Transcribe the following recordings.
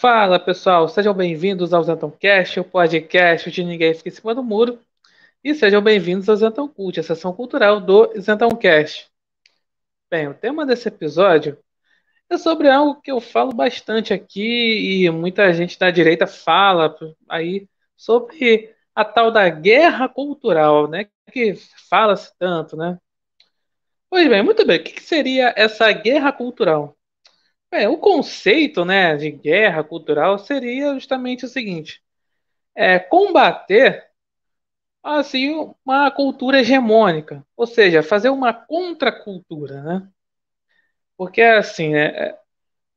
Fala pessoal, sejam bem-vindos ao Zentoncast, o podcast de Ninguém Fica em Cima do Muro. E sejam bem-vindos ao Zenton Cult, a sessão cultural do Zentoncast. Bem, o tema desse episódio é sobre algo que eu falo bastante aqui e muita gente da direita fala aí sobre a tal da guerra cultural, né? Que fala-se tanto, né? Pois bem, muito bem. O que seria essa guerra cultural? Bem, o conceito, né, de guerra cultural seria justamente o seguinte: é combater assim uma cultura hegemônica, ou seja, fazer uma contracultura, né? Porque assim, né, é,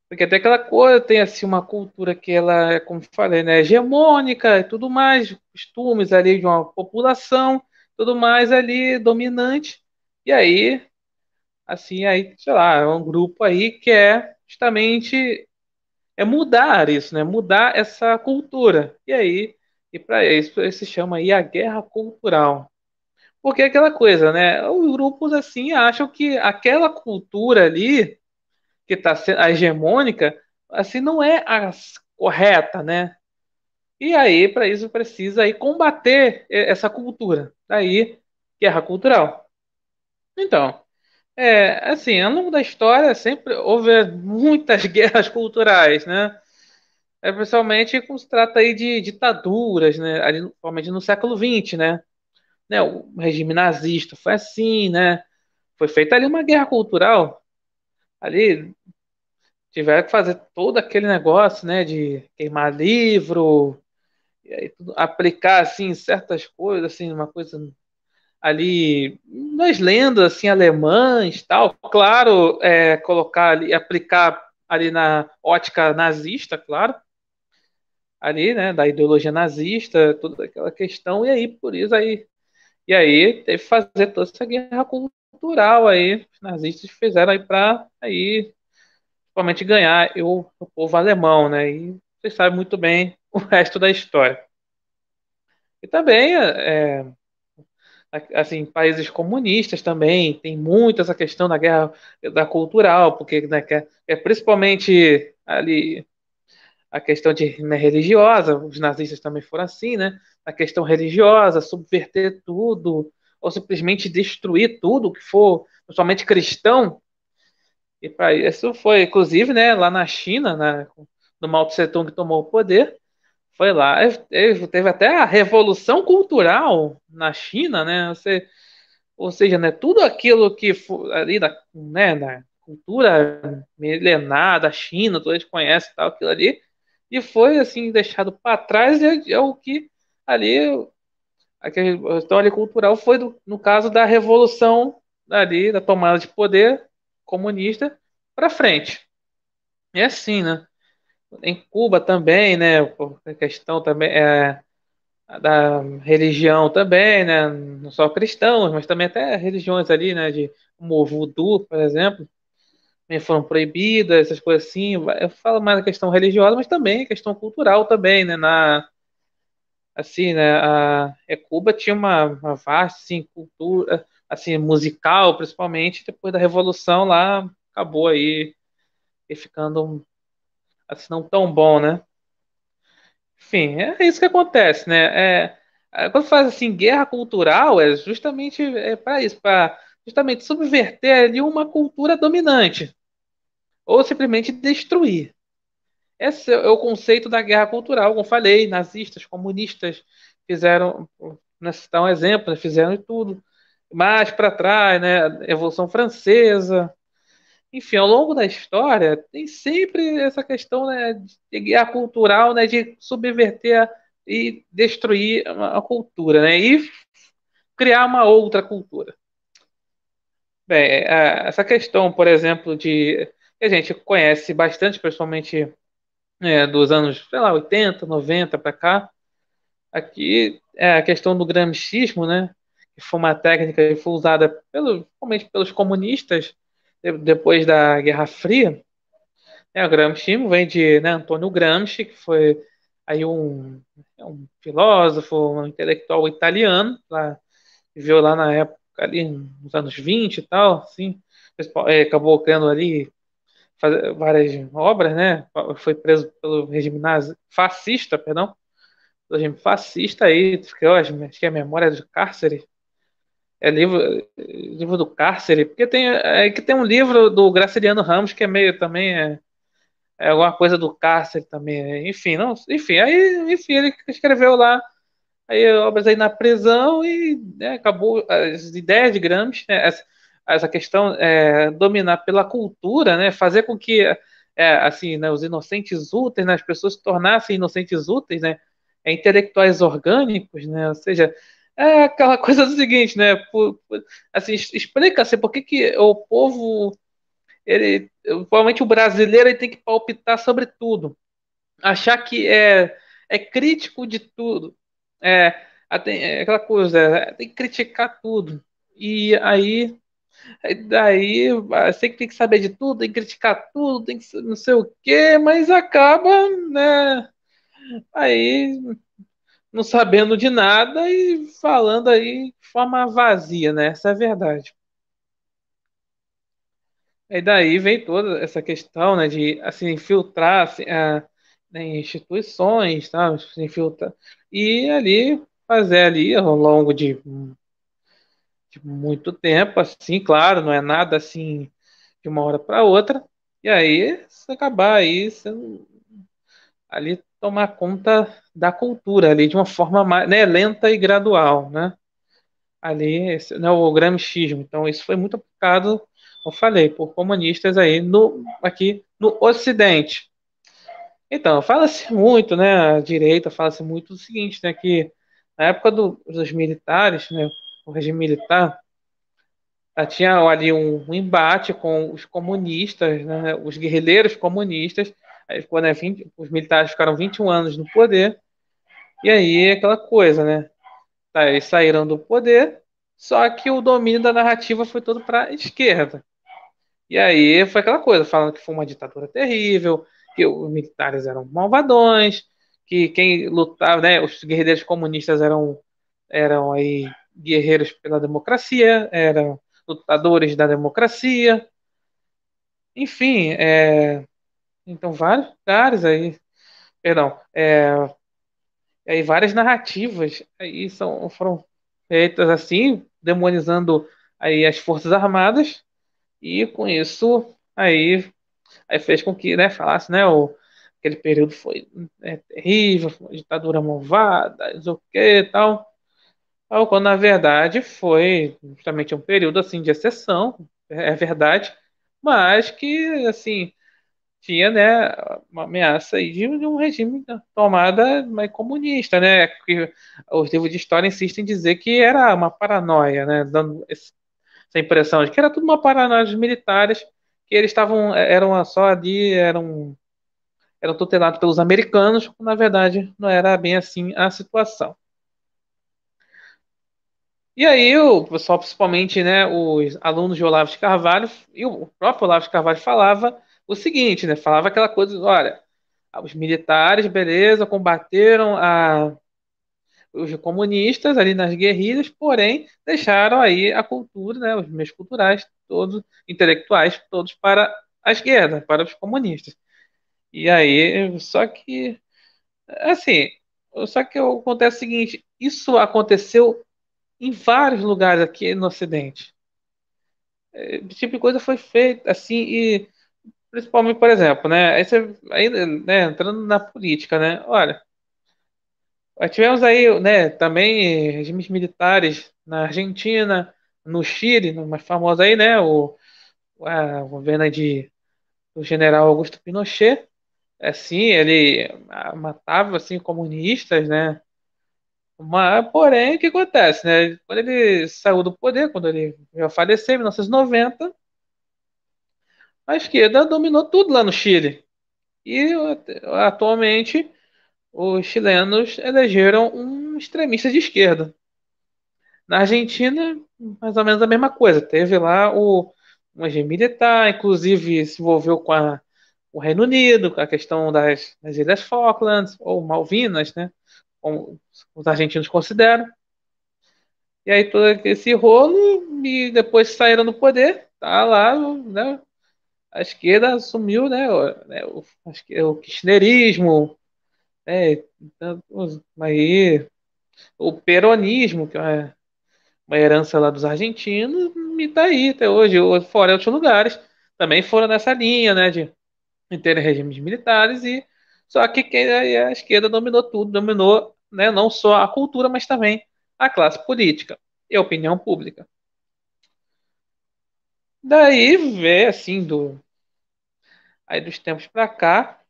porque tem aquela coisa, tem assim uma cultura que ela é, como falei, né, hegemônica e tudo mais, costumes ali de uma população, tudo mais ali dominante. E aí, assim, aí, sei lá, é um grupo aí que é justamente é mudar isso, né? Mudar essa cultura. E aí, e para isso se chama aí a guerra cultural. Porque é aquela coisa, né? Os grupos assim acham que aquela cultura ali que está sendo a hegemônica, assim não é a correta, né? E aí para isso precisa aí combater essa cultura. Daí guerra cultural. Então, é, assim, ao longo da história sempre houve muitas guerras culturais, né? É, principalmente quando se trata aí de ditaduras, né? Ali, principalmente no século XX, né? né? O regime nazista foi assim, né? Foi feita ali uma guerra cultural. Ali tiveram que fazer todo aquele negócio, né? De queimar livro, e aí, aplicar assim certas coisas, assim, uma coisa ali nas lendas assim alemãs tal claro é, colocar ali aplicar ali na ótica nazista claro ali né da ideologia nazista toda aquela questão e aí por isso aí e aí teve que fazer toda essa guerra cultural aí os nazistas fizeram aí para aí principalmente ganhar o, o povo alemão né e vocês sabem muito bem o resto da história. E também é, assim, países comunistas também tem muito essa questão da guerra da cultural, porque né, é, é principalmente ali a questão de né, religiosa, os nazistas também foram assim, né? A questão religiosa, subverter tudo, ou simplesmente destruir tudo que for somente cristão. E para isso foi, inclusive, né, lá na China, né, no Mao Tse Tung que tomou o poder, foi lá. Teve até a revolução cultural na China, né? Você, ou seja, né, tudo aquilo que ali da, né, da cultura milenar da China, todos eles conhecem tal, aquilo ali, e foi assim deixado para trás é, é, o que ali a questão ali cultural foi do, no caso da revolução ali da tomada de poder comunista para frente. É assim, né? Em Cuba também, né? A questão também é da religião também, né? Não só cristãos, mas também até religiões ali, né? De como voodoo, por exemplo, foram proibidas, essas coisas assim. Eu falo mais da questão religiosa, mas também a questão cultural também, né? Na assim, né? A, é, Cuba tinha uma, uma vasta assim, cultura, assim, musical, principalmente depois da revolução lá, acabou aí ficando assim, não tão bom, né? Enfim, é isso que acontece, né? É, é quando faz assim guerra cultural, é justamente é para isso, para justamente subverter ali uma cultura dominante ou simplesmente destruir. Esse é o conceito da guerra cultural, como falei, nazistas, comunistas fizeram, né, um exemplo, né, fizeram tudo. Mais para trás, né, Revolução Francesa, enfim, ao longo da história, tem sempre essa questão né, de guerra cultural, né, de subverter e destruir a cultura, né, e criar uma outra cultura. Bem, essa questão, por exemplo, de que a gente conhece bastante, principalmente é, dos anos, sei lá, 80, 90 para cá, aqui é a questão do gramscismo, né, que foi uma técnica que foi usada pelo, principalmente pelos comunistas depois da Guerra Fria, né, o Gramsci vem de né, Antônio Gramsci, que foi aí um, um filósofo, um intelectual italiano, lá, viveu lá na época, ali nos anos 20 e tal, assim, é, acabou criando ali várias obras, né? Foi preso pelo regime nazi, fascista, perdão, pelo regime fascista aí, acho que é a memória do cárcere, é livro, livro do cárcere, porque tem, é, que tem um livro do Graciliano Ramos que é meio também é, é alguma coisa do cárcere também, enfim, não, enfim, aí, enfim, ele escreveu lá aí obras aí na prisão e né, acabou as ideias de Gramsci, né, essa, essa, questão é, dominar pela cultura, né, fazer com que é, assim, né, os inocentes úteis, né, as pessoas se tornassem inocentes úteis, né, é, intelectuais orgânicos, né, ou seja, é aquela coisa do seguinte, né? Por, por, assim, explica-se por que, que o povo, ele, provavelmente o brasileiro, ele tem que palpitar sobre tudo, achar que é, é crítico de tudo, é, é aquela coisa, é, tem que criticar tudo. E aí, daí, você tem que saber de tudo, tem que criticar tudo, tem que não sei o quê, mas acaba, né? Aí não sabendo de nada e falando aí de forma vazia, né? Essa é a verdade. E daí vem toda essa questão, né, de assim infiltrar assim, a, né, instituições, tá? Se infiltrar e ali fazer ali ao longo de, de muito tempo, assim, claro, não é nada assim de uma hora para outra. E aí, se acabar aí, você, ali tomar conta da cultura ali de uma forma mais, né, lenta e gradual, né? Ali, esse, né, o gramscismo. Então, isso foi muito aplicado, eu falei, por comunistas aí no aqui no Ocidente. Então, fala-se muito, né, a direita fala-se muito o seguinte, né, que na época do, dos militares, né, o regime militar, tinha ali um, um embate com os comunistas, né, os guerrilheiros comunistas, Aí ficou, né, 20, os militares ficaram 21 anos no poder. E aí aquela coisa, né? Tá, eles saíram do poder, só que o domínio da narrativa foi todo para a esquerda. E aí foi aquela coisa, falando que foi uma ditadura terrível, que os militares eram malvadões, que quem lutava, né, os guerreiros comunistas eram eram aí guerreiros pela democracia, eram lutadores da democracia. Enfim, é, então, vários lugares aí, perdão, é, aí várias narrativas aí são, foram feitas assim, demonizando aí as Forças Armadas, e com isso aí, aí fez com que, né, falasse, né, o, aquele período foi é, terrível, foi uma ditadura malvada, não sei o que e tal, quando na verdade foi justamente um período assim de exceção, é verdade, mas que assim tinha, né, uma ameaça de, um regime tomada mais comunista, né, que os livros de história insistem em dizer que era uma paranoia, né, dando essa impressão de que era tudo uma paranoia dos militares, que eles estavam, eram só ali, eram, eram tutelados pelos americanos, na verdade não era bem assim a situação. E aí o pessoal, principalmente, né, os alunos de Olavo de Carvalho, e o próprio Olavo de Carvalho falava o seguinte, né? Falava aquela coisa, olha, os militares, beleza, combateram a, os comunistas ali nas guerrilhas, porém deixaram aí a cultura, né, os meios culturais, todos intelectuais, todos para a esquerda, para os comunistas. E aí, só que assim, só que acontece o seguinte, isso aconteceu em vários lugares aqui no Ocidente. Esse tipo de coisa foi feita assim e Principalmente, por exemplo, né? Aí, você, aí né, entrando na política, né? Olha, tivemos aí, né, também regimes militares na Argentina, no Chile, no mais famoso aí, né? O, a, governo de, do general Augusto Pinochet. Assim, ele matava assim comunistas, né? Mas, porém, o que acontece, né? Quando ele saiu do poder, quando ele veio a falecer em 1990, a esquerda dominou tudo lá no Chile. E atualmente os chilenos elegeram um extremista de esquerda. Na Argentina, mais ou menos a mesma coisa. Teve lá o um regime militar, inclusive se envolveu com a, o Reino Unido, com a questão das, das Ilhas Falklands, ou Malvinas, né? Como os argentinos consideram. E aí todo esse rolo, e depois saíram do poder, tá lá, né? A esquerda assumiu, né, o, né, o, kirchnerismo, né, aí, o peronismo, que é uma herança lá dos argentinos, e tá aí até hoje, fora outros lugares, também foram nessa linha, né, de ter regimes militares, e só que quem, a esquerda dominou tudo, dominou né, não só a cultura, mas também a classe política e a opinião pública. Daí vê assim do aí dos tempos para cá,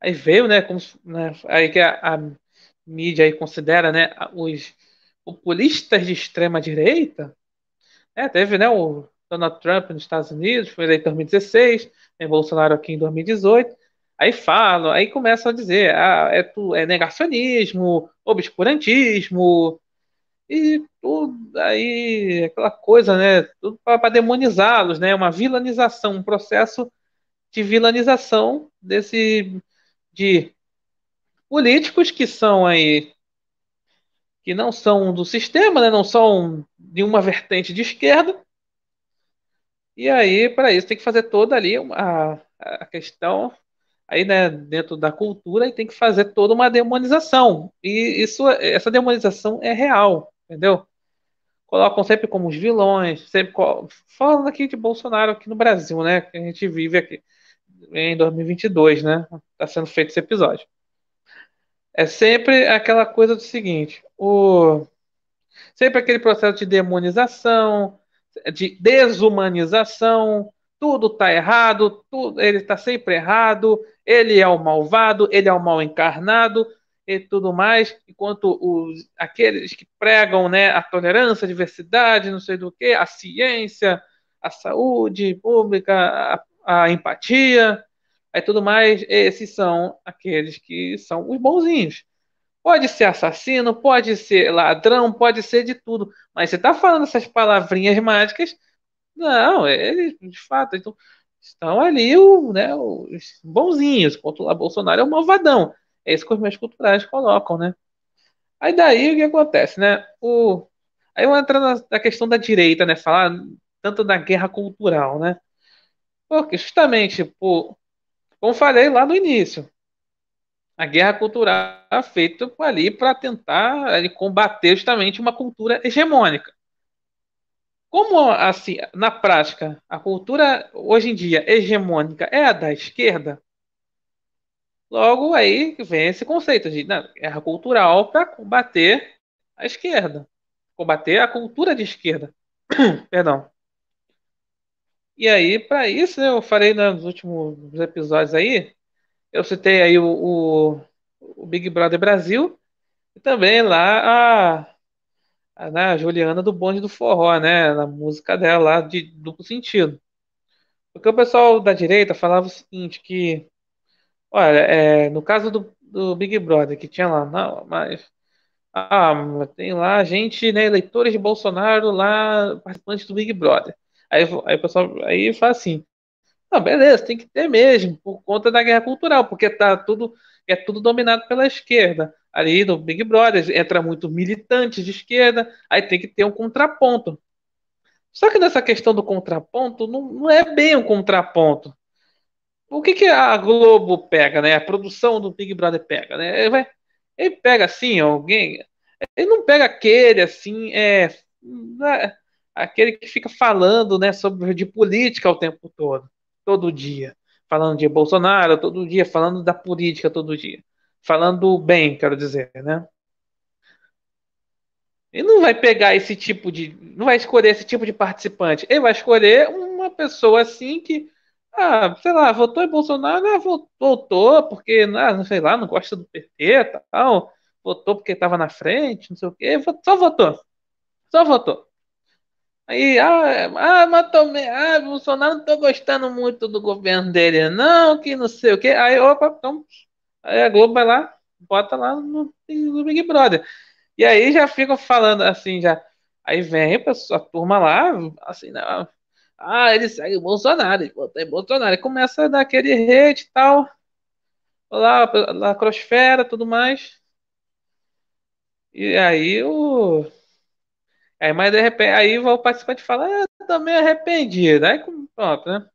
aí veio, né, como né, aí que a, a, mídia aí considera, né, os populistas de extrema direita, né, teve, né, o Donald Trump nos Estados Unidos, foi eleito em 2016, tem Bolsonaro aqui em 2018. Aí falam, aí começam a dizer, ah, é, tu, é negacionismo, obscurantismo, e tudo aí, aquela coisa, né? Tudo para demonizá-los, né? Uma vilanização, um processo de vilanização desse de políticos que são aí que não são do sistema, né? Não são de uma vertente de esquerda. E aí, para isso, tem que fazer toda ali a, a questão aí, né, dentro da cultura, e tem que fazer toda uma demonização. E isso, essa demonização é real, entendeu? Colocam sempre como os vilões, sempre falando aqui de Bolsonaro aqui no Brasil, né, que a gente vive aqui em 2022, né? Está sendo feito esse episódio. É sempre aquela coisa do seguinte, o sempre aquele processo de demonização, de desumanização, tudo está errado, tudo, ele está sempre errado, ele é o malvado, ele é o mal encarnado e tudo mais, enquanto os, aqueles que pregam né, a tolerância, a diversidade, não sei do que, a ciência, a saúde pública, a, a empatia, aí tudo mais, esses são aqueles que são os bonzinhos. Pode ser assassino, pode ser ladrão, pode ser de tudo. Mas você está falando essas palavrinhas mágicas. Não, eles, de fato, então, estão ali o, né, os bonzinhos, enquanto lá Bolsonaro é o malvadão. É isso que os meus culturais colocam, né? Aí daí o que acontece, né? O, aí eu entro na, na questão da direita, né? Falar tanto da guerra cultural, né? Porque justamente, como falei lá no início, a guerra cultural é feita ali para tentar ali, combater justamente uma cultura hegemônica. Como assim, na prática, a cultura hoje em dia hegemônica é a da esquerda, logo aí vem esse conceito de não, guerra cultural para combater a esquerda, combater a cultura de esquerda. Perdão. E aí, para isso, eu falei nos últimos episódios aí, eu citei aí o, o, o Big Brother Brasil e também lá a, a, né, a, Juliana do Bonde do Forró, né? Na música dela lá de duplo sentido. Porque o pessoal da direita falava o seguinte, que olha, é, no caso do, do Big Brother, que tinha lá, não, mas ah, tem lá gente, né, eleitores de Bolsonaro lá, participantes do Big Brother. Aí, aí o pessoal aí fala assim, beleza, tem que ter mesmo, por conta da guerra cultural, porque tá tudo, é tudo dominado pela esquerda. Ali no Big Brother entra muito militantes de esquerda, aí tem que ter um contraponto. Só que nessa questão do contraponto, não, não é bem um contraponto. O que, que a Globo pega, né? A produção do Big Brother pega, né? Ele, vai, ele pega assim, alguém. Ele não pega aquele assim, é, é aquele que fica falando, né, sobre de política o tempo todo todo dia. Falando de Bolsonaro todo dia, falando da política todo dia. Falando bem, quero dizer, né? Ele não vai pegar esse tipo de. Não vai escolher esse tipo de participante. Ele vai escolher uma pessoa assim que. Ah, sei lá, votou em Bolsonaro, ah, votou porque, ah, não sei lá, não gosta do PT tal. Votou porque estava na frente, não sei o quê. Só votou. Só votou. Aí, ah, ah mas tomei, ah, Bolsonaro não tô gostando muito do governo dele, não, que não sei o quê. Aí, opa, então, aí a Globo vai lá, bota lá no, no Big Brother. E aí já ficam falando assim, já. Aí vem a, turma lá, assim, não, ah, ele segue Bolsonaro, ele votou em Bolsonaro. Começa a dar aquele hate e tal. Lá, lá, crosfera, tudo mais. E aí o Aí, mas de repente, aí o participante fala, ah, também arrependido. Aí pronto, né?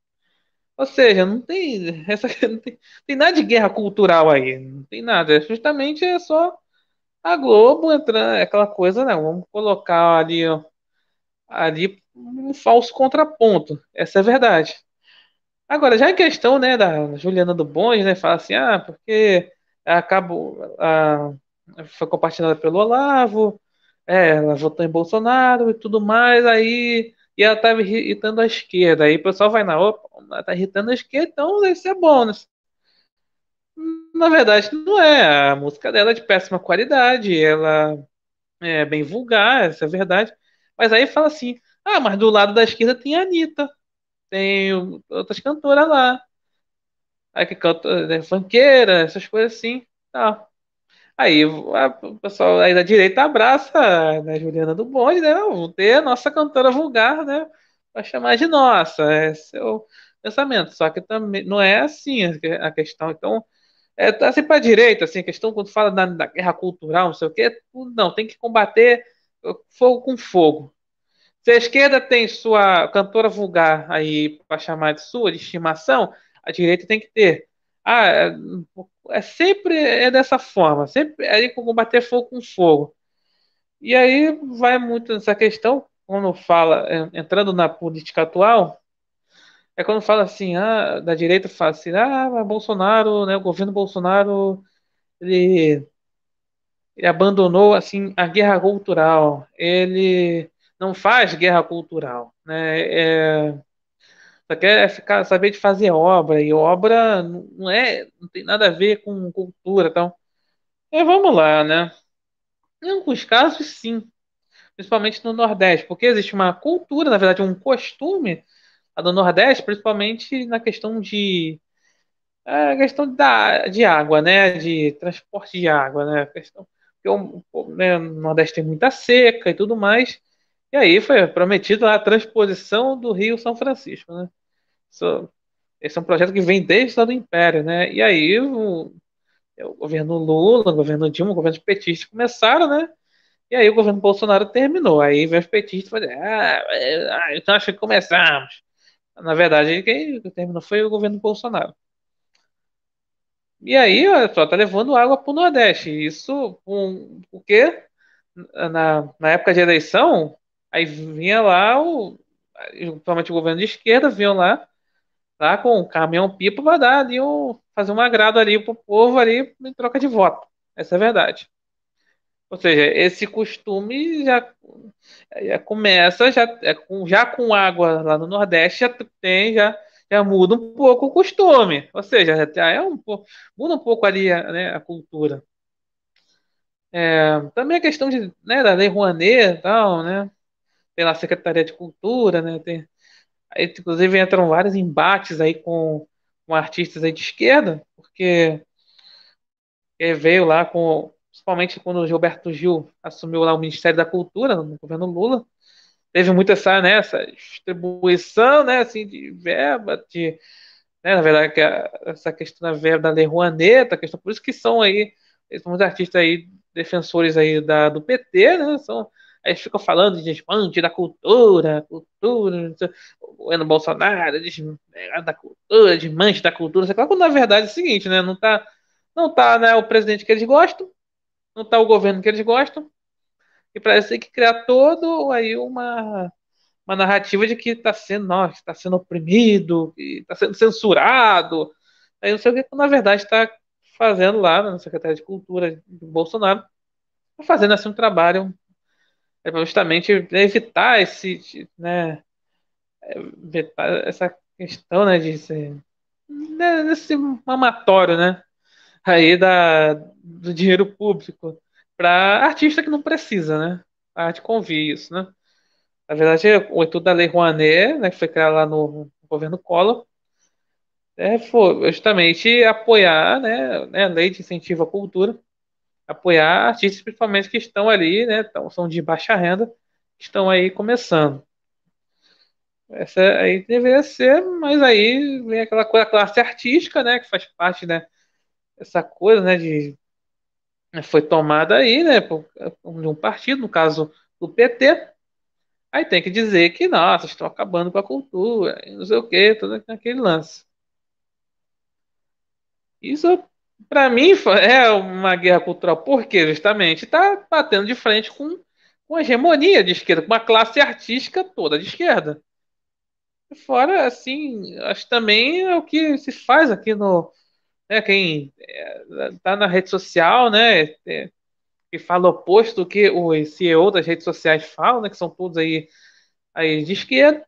Ou seja, não tem, essa, não tem, tem nada de guerra cultural aí, não tem nada. É justamente é só a Globo entrando, é aquela coisa, né? Vamos colocar ali, ali um falso contraponto. Essa é a verdade. Agora, já em questão, né, da Juliana do Bonde, né, fala assim, ah, porque acabou, a, foi compartilhada pelo Olavo, é, ela votou em Bolsonaro e tudo mais, aí e ela estava irritando a esquerda. Aí o pessoal vai na opa, ela tá irritando a esquerda, então deve ser bom. Né? Na verdade, não é. A música dela é de péssima qualidade, ela é bem vulgar, essa é a verdade. Mas aí fala assim: ah, mas do lado da esquerda tem a Anitta, tem outras cantoras lá. Aí que canta é, funkeira, essas coisas assim. Tá. Aí o pessoal aí da direita abraça né, Juliana do Bonde, né? Vamos ter a nossa cantora vulgar, né? Para chamar de nossa. É o pensamento. Só que também não é assim a questão. Então, é assim para direita, assim, a questão quando fala da, da, guerra cultural, não sei o quê, não, tem que combater fogo com fogo. Se a esquerda tem sua cantora vulgar aí para chamar de sua, de estimação, a direita tem que ter. Ah, é, é sempre é dessa forma, sempre é ali combater fogo com fogo. E aí vai muito nessa questão, quando fala, entrando na política atual, é quando fala assim, ah, da direita fala assim, ah, Bolsonaro, né, o governo Bolsonaro, ele, ele abandonou, assim, a guerra cultural, ele não faz guerra cultural, né, é, só quer ficar, saber de fazer obra, e obra não é, não tem nada a ver com cultura, então, é, vamos lá, né, em alguns casos, sim, principalmente no Nordeste, porque existe uma cultura, na verdade, um costume a do Nordeste, principalmente na questão de a questão da, de água, né, de transporte de água, né, a questão porque o, né, no Nordeste tem muita seca e tudo mais, e aí foi prometido a transposição do Rio São Francisco, né? Isso, esse é um projeto que vem desde do Império, né? E aí o, o governo Lula, o governo Dilma, o governo petista começaram, né? E aí o governo Bolsonaro terminou. Aí vem os petistas e falam, ah, é, ah, então acho que começamos. Na verdade, quem terminou foi o governo Bolsonaro. E aí, olha só, tá levando água para o Nordeste. Isso um, porque na, na época de eleição, aí vinha lá o, principalmente o governo de esquerda, vinham lá, lá com um caminhão-pipa para dar ali um, fazer um agrado ali pro povo ali em troca de voto. Essa é a verdade. Ou seja, esse costume já, já começa, já, é com, já com água lá no Nordeste, já tem, já, já muda um pouco o costume. Ou seja, já é um, muda um pouco ali né, a cultura. É, também a questão de, né, da Lei Rouanet e tal, né? Pela Secretaria de Cultura, né? Tem, aí, inclusive entram vários embates aí com, com artistas aí de esquerda, porque veio lá com principalmente quando o Gilberto Gil assumiu lá o Ministério da Cultura no governo Lula, teve muita essa, né, essa distribuição, né, assim, de verba, de, né, na verdade, a, essa questão da verba da Lei Rouanet, questão, por isso que são aí, são os artistas aí, defensores aí da, do PT, né, são, aí ficam falando de desmante da cultura, cultura, o governo Bolsonaro, da cultura, desmante da cultura, lá, quando na verdade é o seguinte, né, não tá, não tá, né, o presidente que eles gostam, não está o governo que eles gostam, e tem que criar todo aí uma, uma narrativa de que está sendo, está sendo oprimido, está sendo censurado, aí não sei o que na verdade está fazendo lá na Secretaria de Cultura do Bolsonaro, tá fazendo assim um trabalho é justamente evitar esse, né, evitar essa questão, né, de ser, né, desse mamatório, né, aí da, do dinheiro público para artista que não precisa, né? A arte convia isso, né? Na verdade, o estudo da Lei Rouanet, né, que foi criada lá no, governo Collor, é, foi justamente apoiar, né, né, a lei de incentivo à cultura, apoiar artistas principalmente que estão ali, né, são de baixa renda, estão aí começando. Essa aí deveria ser, mas aí vem aquela coisa, a classe artística, né, que faz parte, né, essa coisa, né, de foi tomada aí, né, por, de um partido, no caso do PT. Aí tem que dizer que, nossa, estão acabando com a cultura, não sei o quê, todo aquele lance. Isso, para mim, é uma guerra cultural, porque justamente está batendo de frente com, com a hegemonia de esquerda, com uma classe artística toda de esquerda. Fora, assim, acho que também é o que se faz aqui no. Né, quem está é, na rede social, né? É, que fala o oposto do que os CEO das redes sociais falam, né? Que são todos aí, aí de esquerda.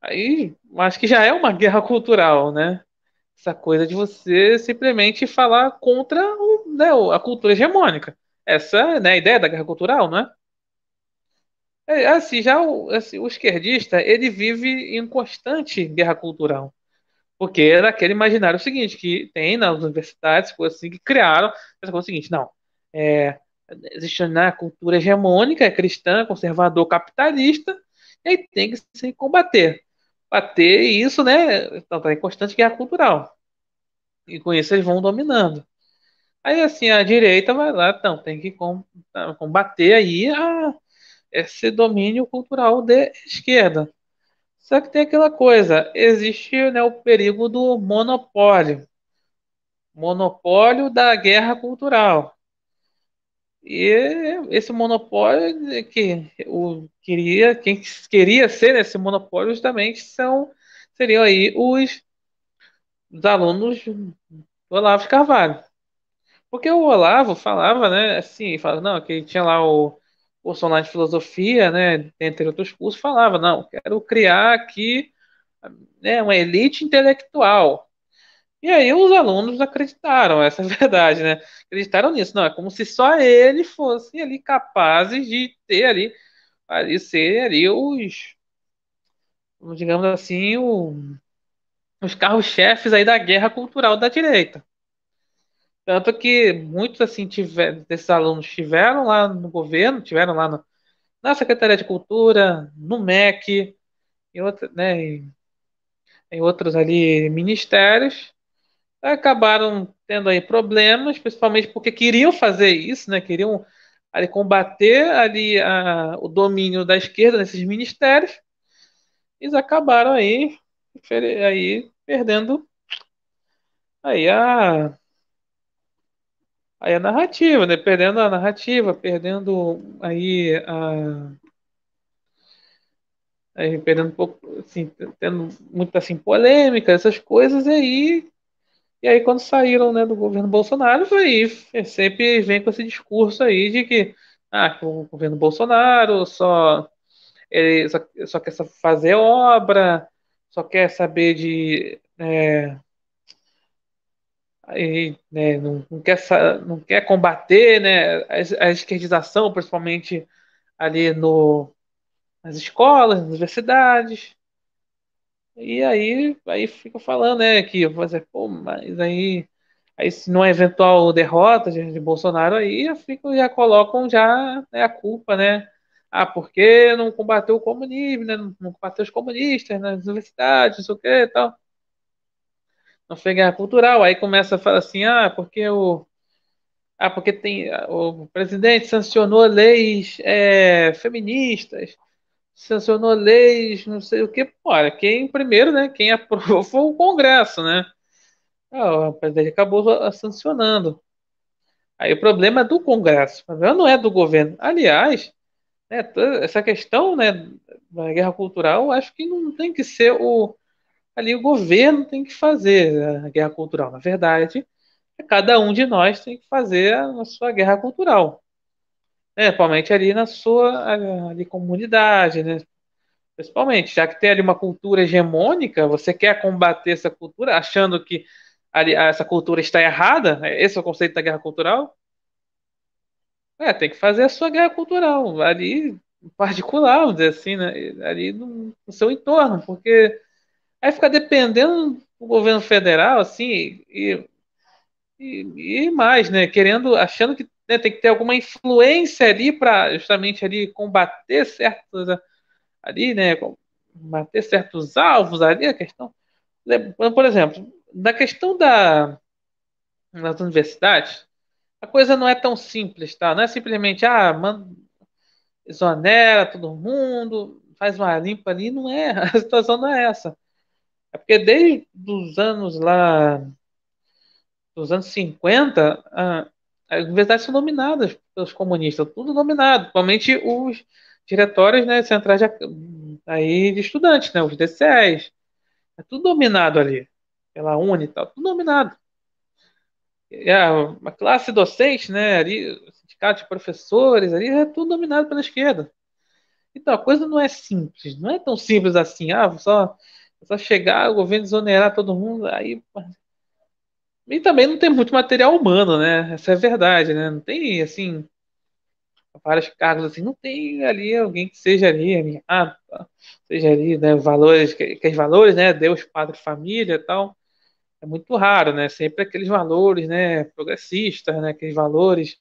Aí acho que já é uma guerra cultural, né? Essa coisa de você simplesmente falar contra o, né, a cultura hegemônica. Essa né, a ideia da guerra cultural, não é? Assim, já o, assim, o esquerdista, ele vive em constante guerra cultural. Porque era aquele imaginário seguinte, que tem nas universidades, coisas assim, que criaram essa coisa seguinte, não, é, existe né, a cultura hegemônica, é cristã, conservador, capitalista, e aí tem que se combater. Bater isso, né, então, tá em constante guerra cultural. E com isso eles vão dominando. Aí, assim, a direita vai lá, então, tem que combater aí a esse domínio cultural de esquerda. Só que tem aquela coisa, existe né, o perigo do monopólio. Monopólio da guerra cultural. E esse monopólio que o queria, quem queria ser nesse monopólio justamente são seriam aí os, os alunos do Olavo Carvalho. Porque o Olavo falava, né, assim, falava, não, que tinha lá o curso online de filosofia, né, entre outros cursos, falava, não, quero criar aqui né, uma elite intelectual. E aí os alunos acreditaram, essa é a verdade, né? Acreditaram nisso, não, é como se só ele fosse ali capazes de ter ali, ali ser ali os, digamos assim, o, os carros-chefes aí da guerra cultural da direita. Tanto que muitos assim tiver, desses alunos estiveram lá no governo, tiveram lá no, na Secretaria de Cultura, no MEC, em, né, em, em outros ali ministérios, acabaram tendo aí problemas, principalmente porque queriam fazer isso, né, queriam ali combater ali a, o domínio da esquerda nesses ministérios, eles acabaram aí, aí perdendo aí a aí a narrativa, né? Perdendo a narrativa, perdendo aí a aí perdendo um pouco, assim, tendo muito assim polêmica, essas coisas aí e aí quando saíram, né, do governo Bolsonaro, aí sempre vem com esse discurso aí de que ah, o governo Bolsonaro só ele só, só quer fazer obra, só quer saber de é, né, não, não, quer, não quer combater né, a, a esquerdização, principalmente ali no, nas escolas, nas universidades. E aí, aí fica falando, né, que você, pô, mas aí, aí se não é eventual derrota de, de Bolsonaro, aí fica, já colocam já né, a culpa, né? Ah, porque não combateu o comunismo, né? Não, não combateu os comunistas nas universidades, não sei o que e tal não foi guerra cultural. Aí começa a falar assim, ah, porque o ah, porque tem o presidente sancionou leis é, feministas, sancionou leis, não sei o que. Olha, quem primeiro, né? Quem aprovou foi o Congresso, né? Ah, o presidente acabou sancionando. Aí o problema é do Congresso, o problema não é do governo. Aliás, né, essa questão né, da guerra cultural, acho que não tem que ser o, ali o governo tem que fazer a guerra cultural. Na verdade, cada um de nós tem que fazer a sua guerra cultural. Né? Principalmente ali na sua ali, comunidade, né? Principalmente, já que tem ali uma cultura hegemônica, você quer combater essa cultura achando que ali, essa cultura está errada, né? esse é o conceito da guerra cultural. É, tem que fazer a sua guerra cultural, ali particular, vamos dizer assim, né? ali no, no seu entorno, porque Aí fica dependendo do governo federal, assim, e, e, e mais, né? Querendo, achando que né, tem que ter alguma influência ali para justamente ali combater certos ali, né? Combater certos alvos ali, a questão. Por exemplo, na questão da, das universidades, a coisa não é tão simples, tá? Não é simplesmente, ah, manda, exonera todo mundo, faz uma limpa ali, não é. A situação não é essa. É porque desde os anos lá nos anos 50, a, as universidades são dominadas pelos comunistas, tudo dominado, principalmente os diretórios né, centrais de, aí de estudantes, né, os DCEs. É tudo dominado ali, pela Uni e tal, tudo dominado. É a classe docente, né, ali, sindicato de professores, ali, é tudo dominado pela esquerda. Então, a coisa não é simples, não é tão simples assim, ah, só, só chegar, o governo desonerar todo mundo, aí e também não tem muito material humano, né? Essa é a verdade, né? Não tem, assim, vários cargos assim, não tem ali alguém que seja ali, ah, seja ali, né, valores, que, que valores, né, Deus, Padre, Família e tal, é muito raro, né, sempre aqueles valores, né, progressistas, né, aqueles valores,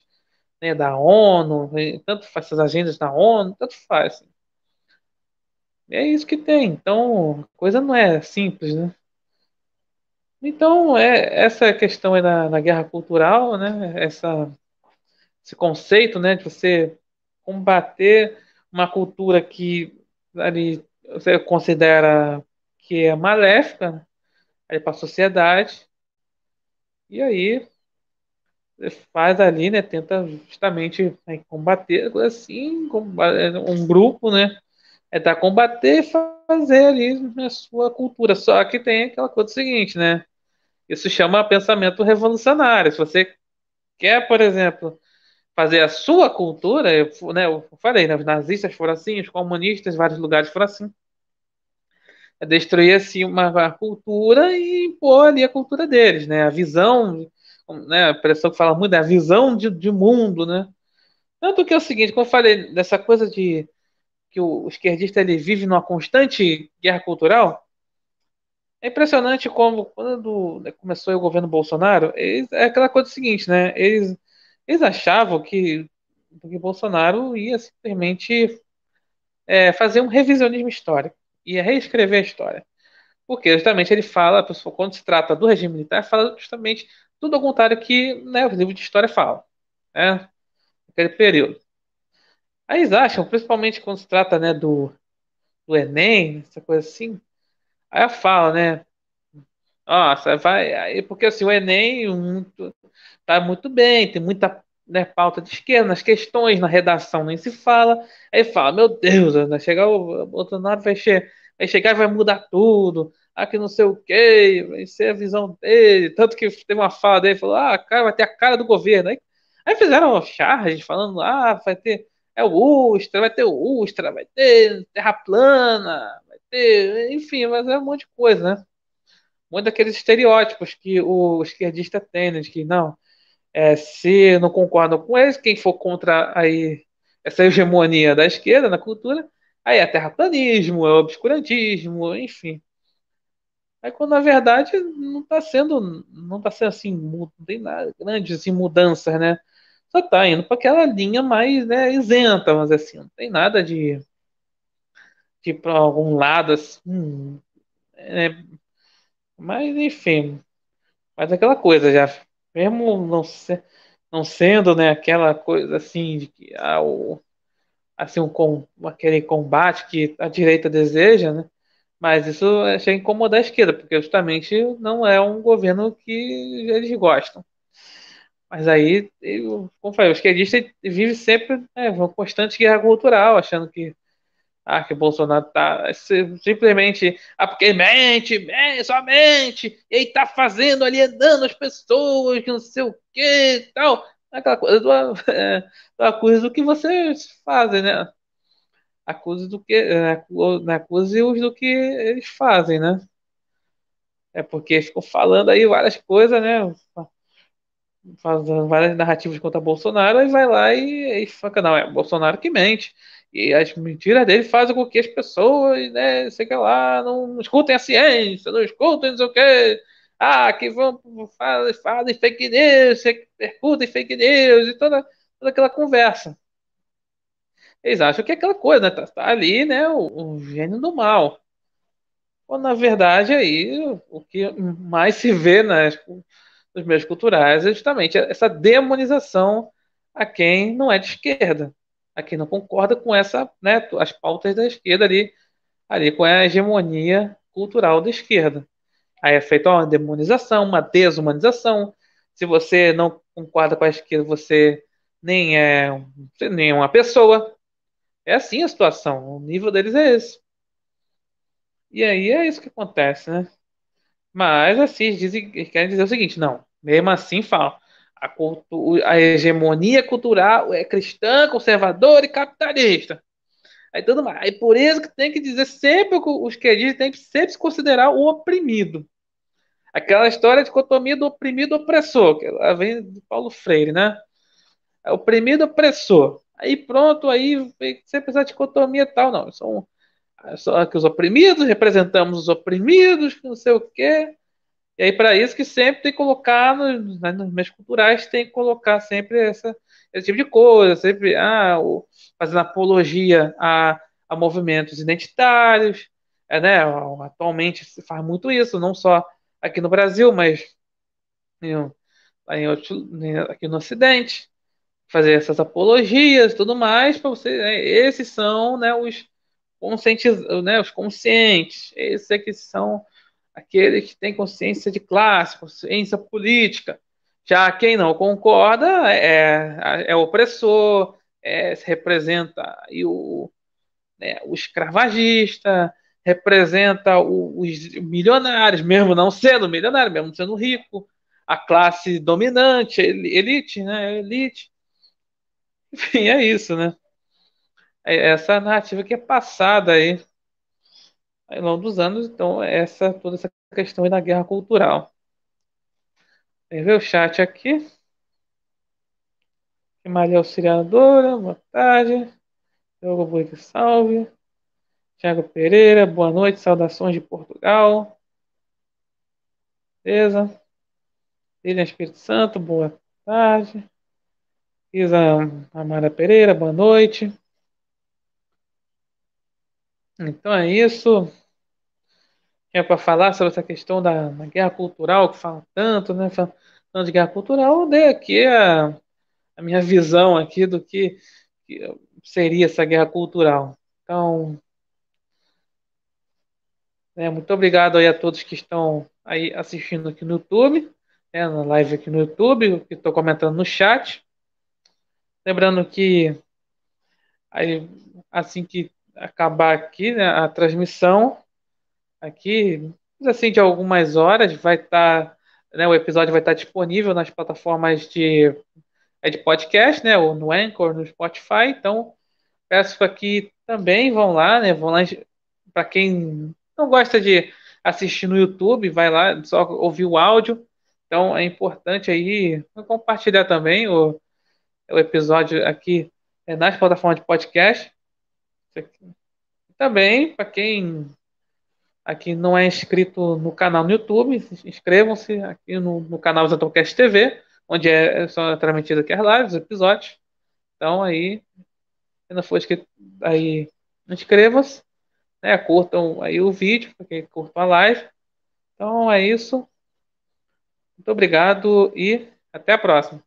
né, da ONU, né, tanto faz essas agendas da ONU, tanto faz. Assim. É isso que tem, então, a coisa não é simples, né. Então, é, essa questão aí na, na guerra cultural, né, essa, esse conceito né, de você combater uma cultura que ali, você considera que é maléfica né, para a sociedade, e aí faz ali, né, tenta justamente né, combater assim, um grupo, né, é da combater e fazer ali a sua cultura. Só que tem aquela coisa seguinte, né? Isso chama pensamento revolucionário. Se você quer, por exemplo, fazer a sua cultura, eu, né, eu falei, né, os nazistas foram assim, os comunistas, vários lugares foram assim. É destruir assim uma cultura e impor ali a cultura deles, né? A visão, né, a pessoa que fala muito, é a visão de, de mundo, né? Tanto que é o seguinte, como eu falei, dessa coisa de que o esquerdista ele vive numa constante guerra cultural, é impressionante como, quando né, começou o governo Bolsonaro, eles, é aquela coisa seguinte, né? Eles, eles achavam que, que Bolsonaro ia simplesmente é, fazer um revisionismo histórico, ia reescrever a história. Porque justamente ele fala, quando se trata do regime militar, fala justamente tudo ao contrário que né, os livros de história falam, né? Naquele período. Aí eles acham, principalmente quando se trata né, do, do Enem, essa coisa assim, Aí ela fala, né? Nossa, vai. Aí, porque assim, o Enem muito, tá muito bem, tem muita né, pauta de esquerda, nas questões, na redação nem se fala. Aí fala, meu Deus, vai chegar o Bolsonaro vai, che vai chegar e vai mudar tudo. Aqui não sei o que, vai ser a visão dele. Tanto que tem uma fala dele, falou, ah, cara, vai ter a cara do governo. Aí, aí fizeram charge falando, ah, vai ter. É o Ustra, vai ter o Ustra, vai ter terra plana, enfim, mas é um monte de coisa, né? Muito daqueles estereótipos que o esquerdista tem, né? De que não, é, se não concordam com eles, quem for contra aí essa hegemonia da esquerda na cultura, aí é terraplanismo, é obscurantismo, enfim. Aí quando na verdade não está sendo, não está sendo assim, não tem nada grandes assim, mudanças, né? Só está indo para aquela linha mais né, isenta, mas assim, não tem nada de de para algum lado assim. É, mas enfim, mas aquela coisa já, mesmo não, não sendo né, aquela coisa assim de que ah, o, assim um, aquele combate que a direita deseja, né? Mas isso chega a incomodar a esquerda, porque justamente não é um governo que eles gostam. Mas aí, como falei, o esquerdista vive sempre né, uma constante guerra cultural, achando que ah, que o Bolsonaro tá simplesmente. Ah, porque mente, mente, somente. E tá fazendo, alienando as pessoas, que não sei o que e tal. Aquela coisa do, é, do do que vocês fazem, né? Acuse do que. É, acuse os do que eles fazem, né? É porque ficam falando aí várias coisas, né? Fazendo várias narrativas contra Bolsonaro, e vai lá e, e fala, não, é Bolsonaro que mente. E as mentiras dele fazem com que as pessoas, né, sei lá, não escutem a ciência, não escutem não sei o quê. Ah, que vão, fazem, fazem fake news, repercutem fake news e toda, toda aquela conversa. Eles acham que é aquela coisa, né? Tá, tá ali, né? O, o, gênio do mal. Quando, na verdade, aí, o, o que mais se vê nas, nos meios culturais é justamente essa demonização a quem não é de esquerda a não concorda com essa, né, as pautas da esquerda ali, ali com a hegemonia cultural da esquerda. Aí é feita uma demonização, uma desumanização, Se você não concorda com a esquerda, você nem é, nem é uma pessoa. É assim a situação. O nível deles é esse. E aí é isso que acontece, né? Mas assim, dizem, querem dizer o seguinte, não. Mesmo assim, falam. A, cultu, a hegemonia cultural é cristã, conservadora e capitalista. Aí tudo mais. Aí por isso que tem que dizer sempre os que dizem tem que sempre se considerar o oprimido. Aquela história de dicotomia do oprimido opressor, que ela vem do Paulo Freire, né? É oprimido opressor. Aí pronto, aí sempre essa dicotomia tal, não. São, são aqui os oprimidos, representamos os oprimidos, não sei o quê. E aí, para isso que sempre tem que colocar nos, né, nos meios culturais, tem que colocar sempre essa, esse tipo de coisa, sempre ah, o, fazendo apologia a, a movimentos identitários. É, né, atualmente se faz muito isso, não só aqui no Brasil, mas em, em outro, aqui no Ocidente, fazer essas apologias, tudo mais, para você. Né, esses são, né, os conscientes, né, os conscientes. Esses é que são aqueles que têm consciência de classe, consciência política. Já quem não concorda é, é opressor, é, representa e o, né, o escravagista, representa os milionários, mesmo não sendo milionário, mesmo sendo rico, a classe dominante, elite, né? Elite. Enfim, é isso, né? É essa narrativa que é passada aí ao longo dos anos, então essa toda essa questão da guerra cultural. Vem ver o chat aqui. Maria Auxiliadora, boa tarde. Diogo Boa salve. Tiago Pereira, boa noite, saudações de Portugal. Beleza? William Espírito Santo, boa tarde. Isa Amara Pereira, boa noite. Então é isso. É para falar sobre essa questão da, da, guerra cultural, que fala tanto, né? Falando de guerra cultural, eu dei aqui a, a minha visão aqui do que, que seria essa guerra cultural. Então, é, muito obrigado aí a todos que estão aí assistindo aqui no YouTube, né, na live aqui no YouTube, que estou comentando no chat. Lembrando que aí, assim que acabar aqui né, a transmissão, aqui, assim, de algumas horas, vai estar, tá, né, o episódio vai estar tá disponível nas plataformas de, é de podcast, né, ou no Anchor, no Spotify. Então, peço que também vão lá, né, vão lá para quem não gosta de assistir no YouTube, vai lá, só ouvir o áudio. Então é importante aí compartilhar também o, o episódio aqui é, nas plataformas de podcast. Também, para quem aqui não é inscrito no canal no YouTube, inscrevam-se aqui no, no canal Zantocast TV, onde é, são transmitidos aqui as lives, os episódios. Então aí, se não for inscrito, aí inscrevam-se né, curtam aí o vídeo, porque curtam a live. Então é isso. Muito obrigado e até a próxima.